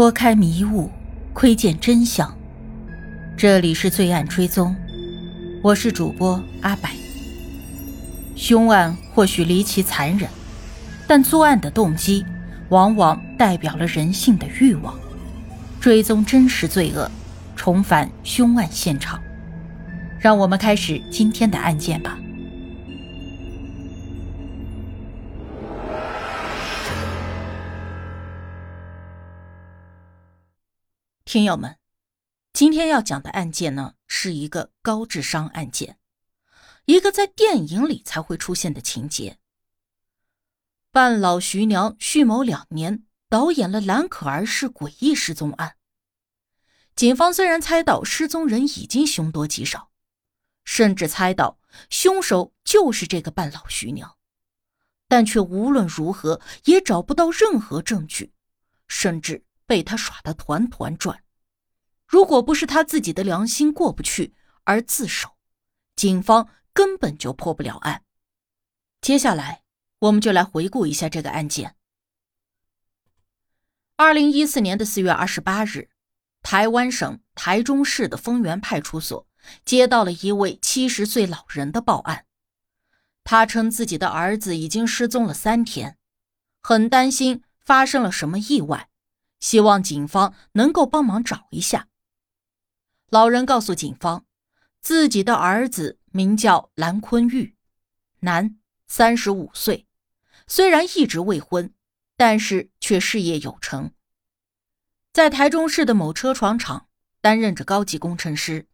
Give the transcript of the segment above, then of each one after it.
拨开迷雾，窥见真相。这里是罪案追踪，我是主播阿柏。凶案或许离奇残忍，但作案的动机往往代表了人性的欲望。追踪真实罪恶，重返凶案现场。让我们开始今天的案件吧。听友们，今天要讲的案件呢，是一个高智商案件，一个在电影里才会出现的情节。半老徐娘蓄谋两年，导演了蓝可儿式诡异失踪案。警方虽然猜到失踪人已经凶多吉少，甚至猜到凶手就是这个半老徐娘，但却无论如何也找不到任何证据，甚至。被他耍得团团转，如果不是他自己的良心过不去而自首，警方根本就破不了案。接下来，我们就来回顾一下这个案件。二零一四年的四月二十八日，台湾省台中市的丰原派出所接到了一位七十岁老人的报案，他称自己的儿子已经失踪了三天，很担心发生了什么意外。希望警方能够帮忙找一下。老人告诉警方，自己的儿子名叫蓝坤玉，男，三十五岁，虽然一直未婚，但是却事业有成，在台中市的某车床厂担任着高级工程师，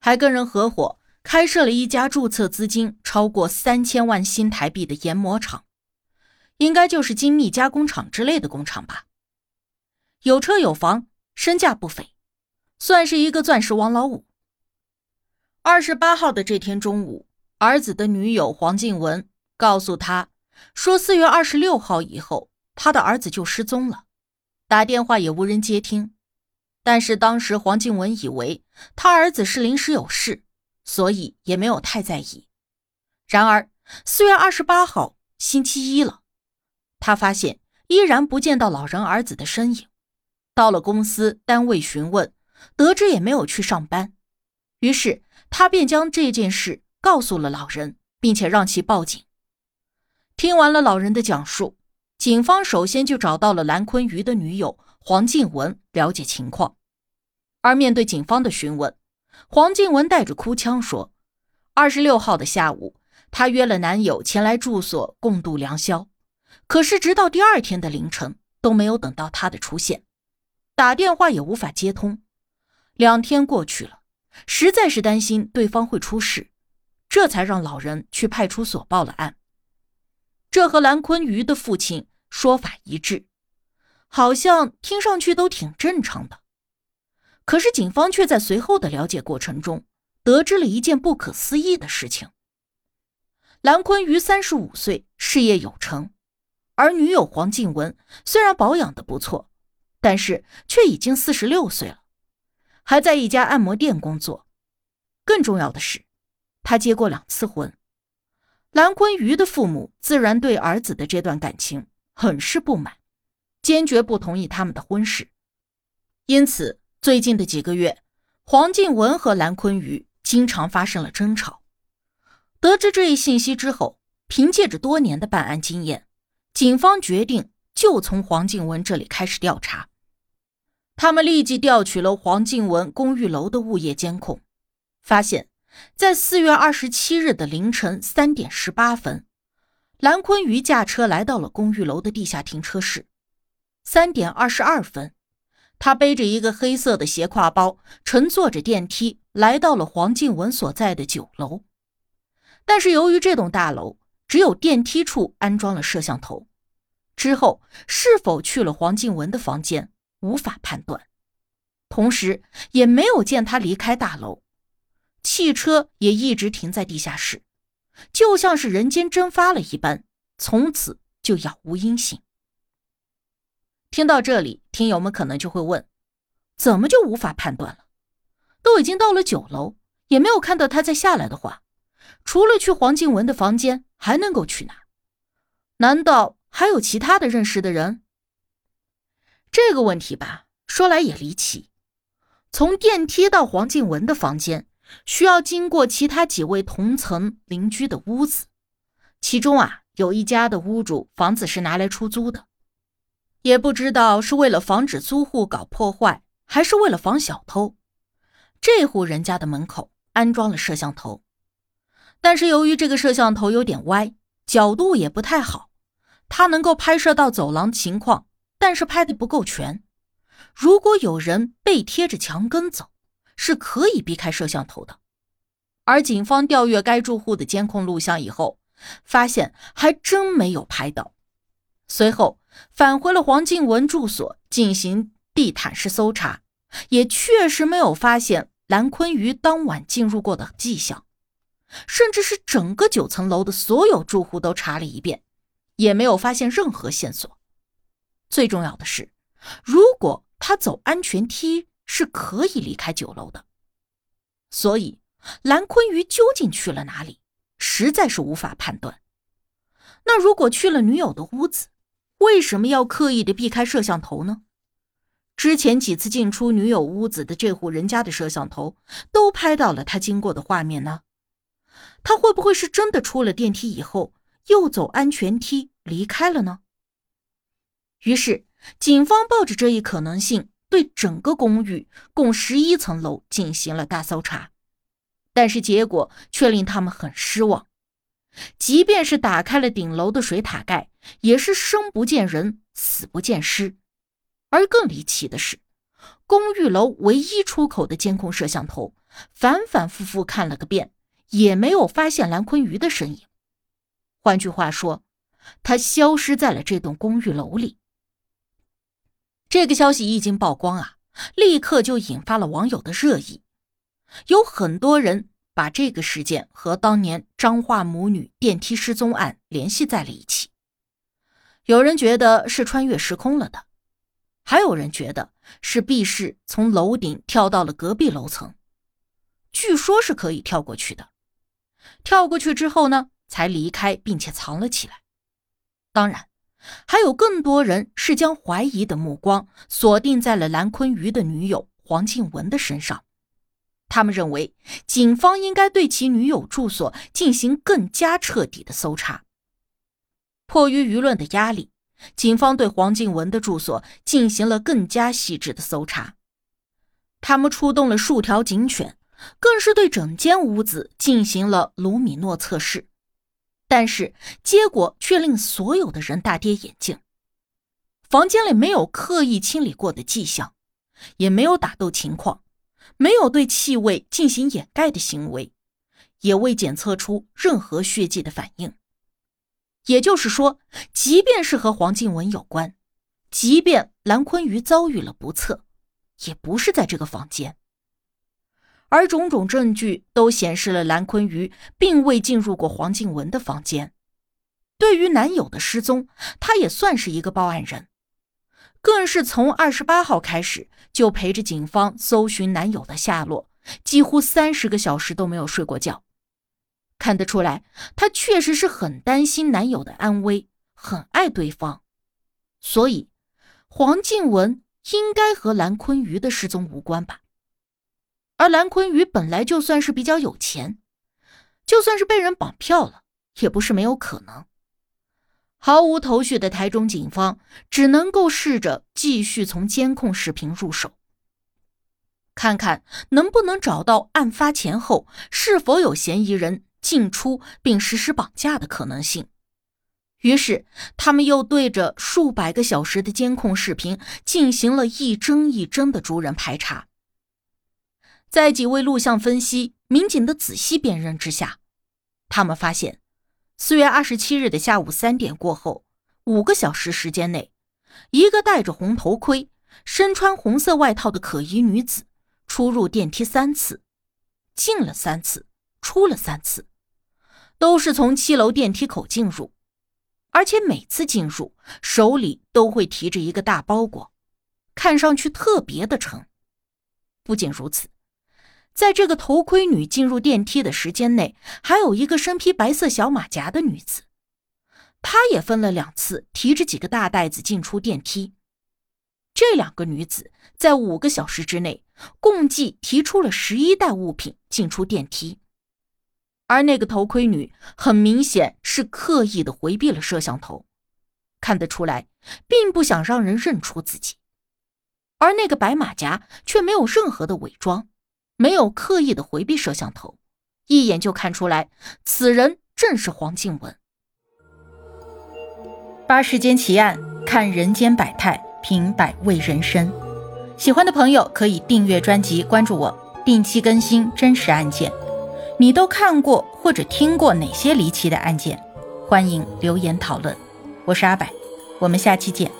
还跟人合伙开设了一家注册资金超过三千万新台币的研磨厂，应该就是精密加工厂之类的工厂吧。有车有房，身价不菲，算是一个钻石王老五。二十八号的这天中午，儿子的女友黄静文告诉他，说四月二十六号以后，他的儿子就失踪了，打电话也无人接听。但是当时黄静文以为他儿子是临时有事，所以也没有太在意。然而四月二十八号星期一了，他发现依然不见到老人儿子的身影。到了公司单位询问，得知也没有去上班，于是他便将这件事告诉了老人，并且让其报警。听完了老人的讲述，警方首先就找到了蓝坤瑜的女友黄静文了解情况。而面对警方的询问，黄静文带着哭腔说：“二十六号的下午，她约了男友前来住所共度良宵，可是直到第二天的凌晨都没有等到他的出现。”打电话也无法接通，两天过去了，实在是担心对方会出事，这才让老人去派出所报了案。这和蓝坤瑜的父亲说法一致，好像听上去都挺正常的。可是警方却在随后的了解过程中，得知了一件不可思议的事情：蓝坤瑜三十五岁，事业有成，而女友黄静文虽然保养的不错。但是却已经四十六岁了，还在一家按摩店工作。更重要的是，他结过两次婚。蓝坤瑜的父母自然对儿子的这段感情很是不满，坚决不同意他们的婚事。因此，最近的几个月，黄静文和蓝坤瑜经常发生了争吵。得知这一信息之后，凭借着多年的办案经验，警方决定就从黄静文这里开始调查。他们立即调取了黄静文公寓楼的物业监控，发现，在四月二十七日的凌晨三点十八分，蓝坤瑜驾车来到了公寓楼的地下停车室。三点二十二分，他背着一个黑色的斜挎包，乘坐着电梯来到了黄静文所在的九楼。但是由于这栋大楼只有电梯处安装了摄像头，之后是否去了黄静文的房间？无法判断，同时也没有见他离开大楼，汽车也一直停在地下室，就像是人间蒸发了一般，从此就杳无音信。听到这里，听友们可能就会问：怎么就无法判断了？都已经到了九楼，也没有看到他再下来的话，除了去黄静文的房间，还能够去哪？难道还有其他的认识的人？这个问题吧，说来也离奇。从电梯到黄静文的房间，需要经过其他几位同层邻居的屋子，其中啊，有一家的屋主房子是拿来出租的，也不知道是为了防止租户搞破坏，还是为了防小偷，这户人家的门口安装了摄像头。但是由于这个摄像头有点歪，角度也不太好，它能够拍摄到走廊情况，但是拍的不够全。如果有人背贴着墙根走，是可以避开摄像头的。而警方调阅该住户的监控录像以后，发现还真没有拍到。随后返回了黄静文住所进行地毯式搜查，也确实没有发现蓝坤瑜当晚进入过的迹象，甚至是整个九层楼的所有住户都查了一遍，也没有发现任何线索。最重要的是，如果……他走安全梯是可以离开九楼的，所以蓝坤瑜究竟去了哪里，实在是无法判断。那如果去了女友的屋子，为什么要刻意的避开摄像头呢？之前几次进出女友屋子的这户人家的摄像头都拍到了他经过的画面呢？他会不会是真的出了电梯以后又走安全梯离开了呢？于是。警方抱着这一可能性，对整个公寓共十一层楼进行了大搜查，但是结果却令他们很失望。即便是打开了顶楼的水塔盖，也是生不见人，死不见尸。而更离奇的是，公寓楼唯一出口的监控摄像头，反反复复看了个遍，也没有发现蓝坤瑜的身影。换句话说，他消失在了这栋公寓楼里。这个消息一经曝光啊，立刻就引发了网友的热议。有很多人把这个事件和当年张化母女电梯失踪案联系在了一起。有人觉得是穿越时空了的，还有人觉得是 B 氏从楼顶跳到了隔壁楼层，据说是可以跳过去的。跳过去之后呢，才离开并且藏了起来。当然。还有更多人是将怀疑的目光锁定在了蓝坤瑜的女友黄静文的身上，他们认为警方应该对其女友住所进行更加彻底的搜查。迫于舆论的压力，警方对黄静文的住所进行了更加细致的搜查，他们出动了数条警犬，更是对整间屋子进行了卢米诺测试。但是结果却令所有的人大跌眼镜。房间里没有刻意清理过的迹象，也没有打斗情况，没有对气味进行掩盖的行为，也未检测出任何血迹的反应。也就是说，即便是和黄静文有关，即便蓝坤瑜遭遇了不测，也不是在这个房间。而种种证据都显示了蓝坤瑜并未进入过黄静文的房间。对于男友的失踪，他也算是一个报案人，更是从二十八号开始就陪着警方搜寻男友的下落，几乎三十个小时都没有睡过觉。看得出来，她确实是很担心男友的安危，很爱对方。所以，黄静文应该和蓝坤瑜的失踪无关吧？而蓝坤宇本来就算是比较有钱，就算是被人绑票了，也不是没有可能。毫无头绪的台中警方只能够试着继续从监控视频入手，看看能不能找到案发前后是否有嫌疑人进出并实施绑架的可能性。于是，他们又对着数百个小时的监控视频进行了一帧一帧的逐人排查。在几位录像分析、民警的仔细辨认之下，他们发现，四月二十七日的下午三点过后，五个小时时间内，一个戴着红头盔、身穿红色外套的可疑女子出入电梯三次，进了三次，出了三次，都是从七楼电梯口进入，而且每次进入手里都会提着一个大包裹，看上去特别的沉。不仅如此。在这个头盔女进入电梯的时间内，还有一个身披白色小马甲的女子，她也分了两次提着几个大袋子进出电梯。这两个女子在五个小时之内共计提出了十一袋物品进出电梯，而那个头盔女很明显是刻意的回避了摄像头，看得出来，并不想让人认出自己。而那个白马甲却没有任何的伪装，没有刻意的回避摄像头，一眼就看出来，此人正是黄静雯。八世间奇案，看人间百态，品百味人生。喜欢的朋友可以订阅专辑，关注我，定期更新真实案件。你都看过或者听过哪些离奇的案件？欢迎留言讨论。我是阿柏，我们下期见。